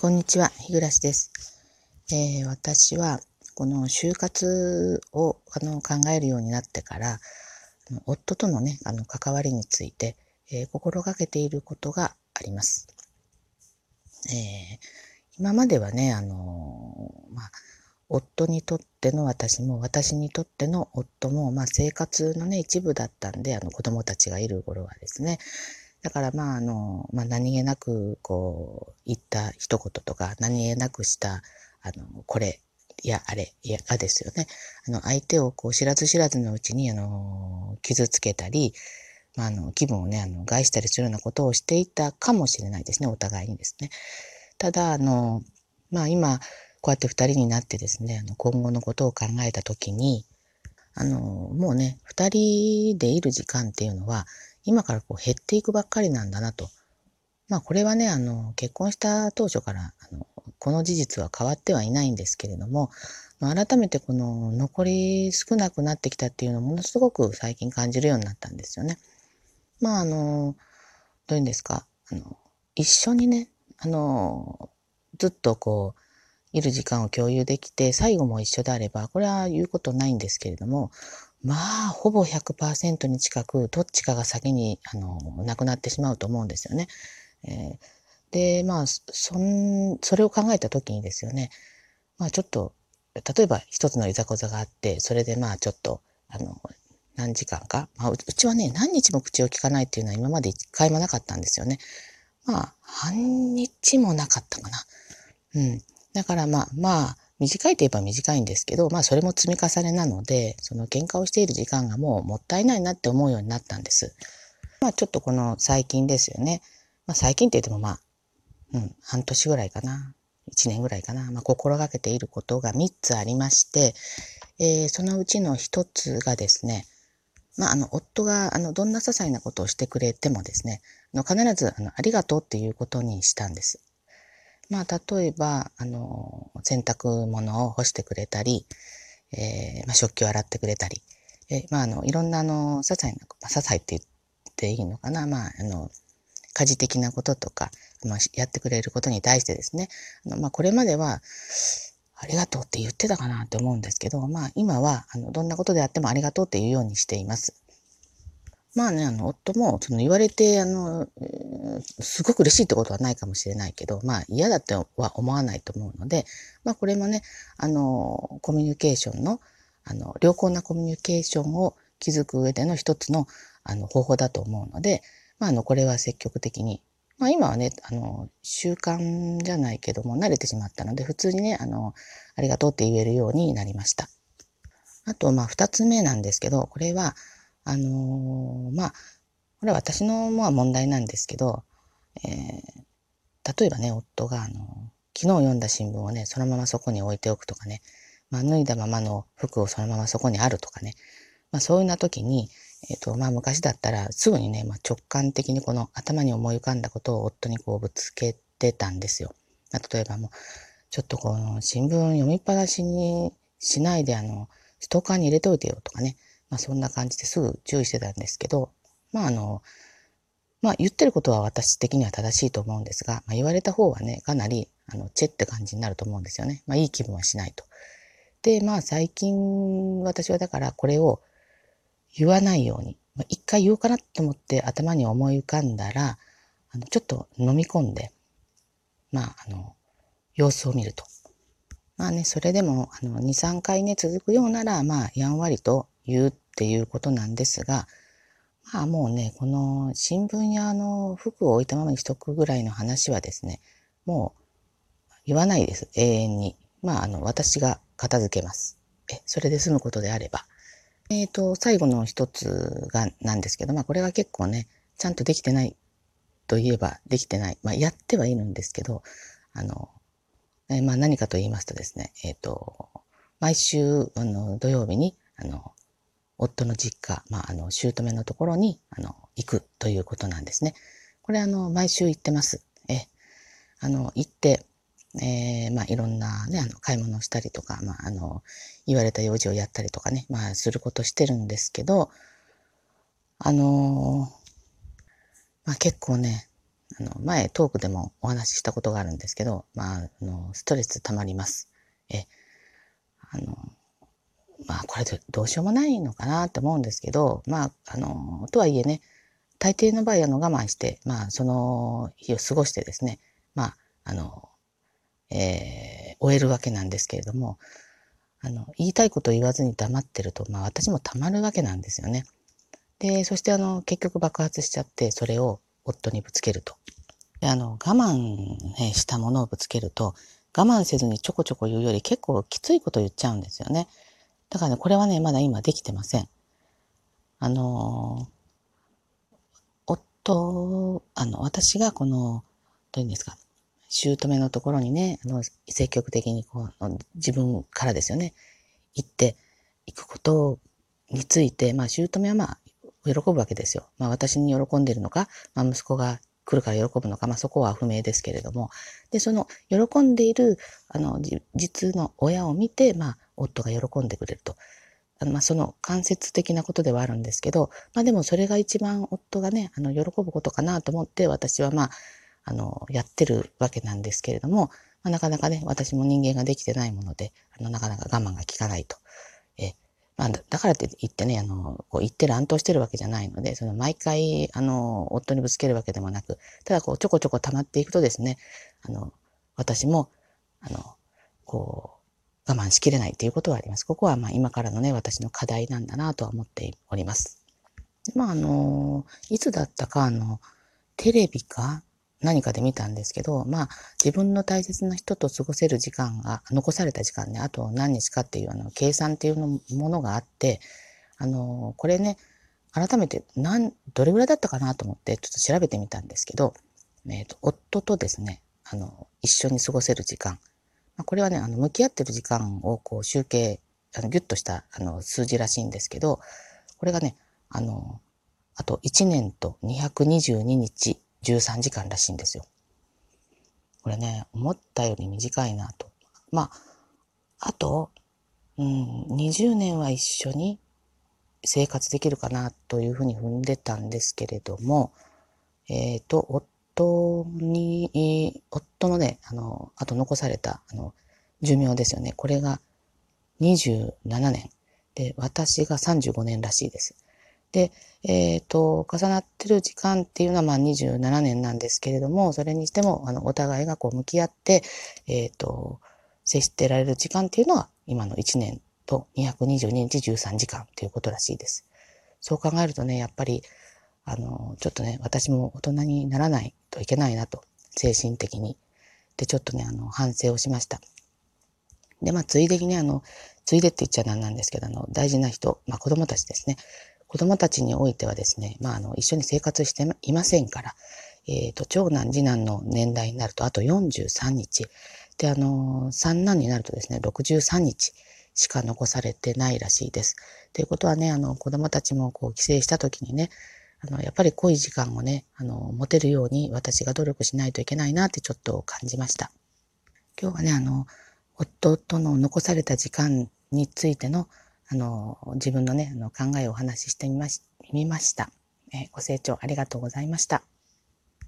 こんにちは、日暮です。えー、私は、この就活をあの考えるようになってから、夫とのね、あの関わりについて、えー、心がけていることがあります。えー、今まではね、あのまあ、夫にとっての私も、私にとっての夫も、まあ、生活のね、一部だったんで、あの、子供たちがいる頃はですね、だからまああの、まあ、何気なくこう言った一言とか何気なくしたあのこれいやあれいやあですよね。あの相手をこう知らず知らずのうちにあの傷つけたり、まあ、あの気分をねあの害したりするようなことをしていたかもしれないですねお互いにですね。ただあのまあ今こうやって二人になってですねあの今後のことを考えた時にあのもうね二人でいる時間っていうのは今からこう減っていくばっかりなんだなと。まあこれはね、あの、結婚した当初から、あの、この事実は変わってはいないんですけれども、まあ、改めてこの残り少なくなってきたっていうのをものすごく最近感じるようになったんですよね。まああの、どういうんですか、あの、一緒にね、あの、ずっとこう、いる時間を共有できて、最後も一緒であれば、これは言うことないんですけれども、まあ、ほぼ100%に近く、どっちかが先に、あの、亡くなってしまうと思うんですよね。えー、で、まあ、そん、それを考えた時にですよね、まあちょっと、例えば一つのいざこざがあって、それでまあちょっと、あの、何時間か、まあ、うちはね、何日も口を聞かないっていうのは今まで一回もなかったんですよね。まあ、半日もなかったかな。うん。だからまあ、まあ、短いといえば短いんですけど、まあそれも積み重ねなので、その喧嘩をしている時間がもうもったいないなって思うようになったんです。まあちょっとこの最近ですよね。まあ最近って言ってもまあ、うん、半年ぐらいかな。1年ぐらいかな。まあ心がけていることが3つありまして、えー、そのうちの1つがですね、まあ、あの、夫が、あの、どんな些細なことをしてくれてもですね、あの必ず、あの、ありがとうっていうことにしたんです。まあ、例えば、あの、洗濯物を干してくれたり、えー、まあ、食器を洗ってくれたり、えー、まあ、あの、いろんな、あの、些細な、まあ、些細って言っていいのかな、まあ、あの、家事的なこととか、まあ、やってくれることに対してですね、あのまあ、これまでは、ありがとうって言ってたかなって思うんですけど、まあ、今は、あの、どんなことであってもありがとうって言うようにしています。まあね、あの、夫も、その言われて、あの、すごく嬉しいってことはないかもしれないけど、まあ嫌だっては思わないと思うので、まあこれもね、あの、コミュニケーションの、あの、良好なコミュニケーションを築く上での一つの、あの、方法だと思うので、まああの、これは積極的に、まあ今はね、あの、習慣じゃないけども、慣れてしまったので、普通にね、あの、ありがとうって言えるようになりました。あと、まあ二つ目なんですけど、これは、あのー、まあ、これは私のまあ問題なんですけど、えー、例えばね、夫が、あの、昨日読んだ新聞をね、そのままそこに置いておくとかね、まあ、脱いだままの服をそのままそこにあるとかね、まあ、そういうな時に、えっ、と、まあ、昔だったらすぐにね、まあ、直感的にこの頭に思い浮かんだことを夫にこうぶつけてたんですよ。まあ、例えばもう、ちょっとこの新聞読みっぱなしにしないで、あの、ストーカーに入れておいてよとかね、まあそんな感じですぐ注意してたんですけど、まああの、まあ言ってることは私的には正しいと思うんですが、まあ、言われた方はね、かなり、あの、チェって感じになると思うんですよね。まあいい気分はしないと。で、まあ最近私はだからこれを言わないように、まあ、一回言おうかなと思って頭に思い浮かんだら、あの、ちょっと飲み込んで、まああの、様子を見ると。まあね、それでも、あの、2、3回ね、続くようなら、まあ、やんわりと言うっていうことなんですが、まあもうね、この新聞やあの服を置いたままにしとくぐらいの話はですね、もう言わないです。永遠に。まああの、私が片付けます。え、それで済むことであれば。えっ、ー、と、最後の一つが、なんですけど、まあこれは結構ね、ちゃんとできてないといえばできてない。まあやってはいるんですけど、あの、えまあ何かと言いますとですね、えっ、ー、と、毎週、あの、土曜日に、あの、夫の実家、まあ、あの、姑のところに、あの、行くということなんですね。これ、あの、毎週行ってます。え、あの、行って、えー、まあ、いろんなね、あの、買い物をしたりとか、まあ、あの、言われた用事をやったりとかね、まあ、することしてるんですけど、あのー、まあ、結構ね、あの、前トークでもお話ししたことがあるんですけど、まあ、あの、ストレス溜まります。え、あの、まあ、これでどうしようもないのかなって思うんですけど、まあ、あの、とはいえね、大抵の場合、あの、我慢して、まあ、その日を過ごしてですね、まあ、あの、えー、終えるわけなんですけれども、あの、言いたいことを言わずに黙ってると、まあ、私もたまるわけなんですよね。で、そしてあの、結局爆発しちゃって、それを夫にぶつけると。で、あの、我慢、ね、したものをぶつけると、我慢せずにちょこちょこ言うより結構きついこと言っちゃうんですよね。だからね、これはね、まだ今できてません。あの、夫、あの、私がこの、どういうんですか、姑のところにね、あの、積極的にこう、自分からですよね、行っていくことについて、まあ、姑はまあ、喜ぶわけですよ。まあ、私に喜んでいるのか、まあ、息子が来るから喜ぶのか、まあ、そこは不明ですけれども、で、その、喜んでいる、あの、実の親を見て、まあ、夫が喜んでくれると。あのまあ、その間接的なことではあるんですけど、まあでもそれが一番夫がね、あの、喜ぶことかなと思って私はまあ、あの、やってるわけなんですけれども、まあ、なかなかね、私も人間ができてないもので、あの、なかなか我慢が効かないと。え、まあ、だからって言ってね、あの、こう言って乱闘してるわけじゃないので、その毎回、あの、夫にぶつけるわけでもなく、ただこう、ちょこちょこ溜まっていくとですね、あの、私も、あの、こう、我慢しきれないということはあります。ここはまあ今からのね、私の課題なんだなとは思っております。まああの、いつだったかあの、テレビか何かで見たんですけど、まあ、自分の大切な人と過ごせる時間が、残された時間ね、あと何日かっていうあの、計算っていうのものがあって、あの、これね、改めて、なん、どれぐらいだったかなと思って、ちょっと調べてみたんですけど、えっ、ー、と、夫とですね、あの、一緒に過ごせる時間。まあ、これはね、あの、向き合ってる時間をこう集計、あの、ギュッとした、あの、数字らしいんですけど、これがね、あの、あと1年と222日13時間らしいんですよ。これね、思ったより短いなと。まあ、あと、うん、20年は一緒に生活できるかなというふうに踏んでたんですけれども、えっ、ー、と、夫に、夫のね、あの、あと残された、あの、寿命ですよね。これが27年。で、私が35年らしいです。で、えっ、ー、と、重なってる時間っていうのはまあ27年なんですけれども、それにしても、あの、お互いがこう向き合って、えっ、ー、と、接してられる時間っていうのは、今の1年と222日13時間ということらしいです。そう考えるとね、やっぱり、あの、ちょっとね、私も大人にならないといけないなと、精神的に。で、ちょっとね、あの、反省をしました。で、まあ、ついでにね、あの、ついでって言っちゃなんなんですけど、あの、大事な人、まあ、子供たちですね。子供たちにおいてはですね、まあ、あの、一緒に生活していませんから、えっ、ー、と、長男、次男の年代になると、あと43日。で、あの、三男になるとですね、63日しか残されてないらしいです。ということはね、あの、子供たちもこう、帰省した時にね、あの、やっぱり濃い時間をね、あの、持てるように私が努力しないといけないなってちょっと感じました。今日はね、あの、夫との残された時間についてのあの、自分のね、あの考えをお話ししてみましみました、え、ご清聴ありがとうございました。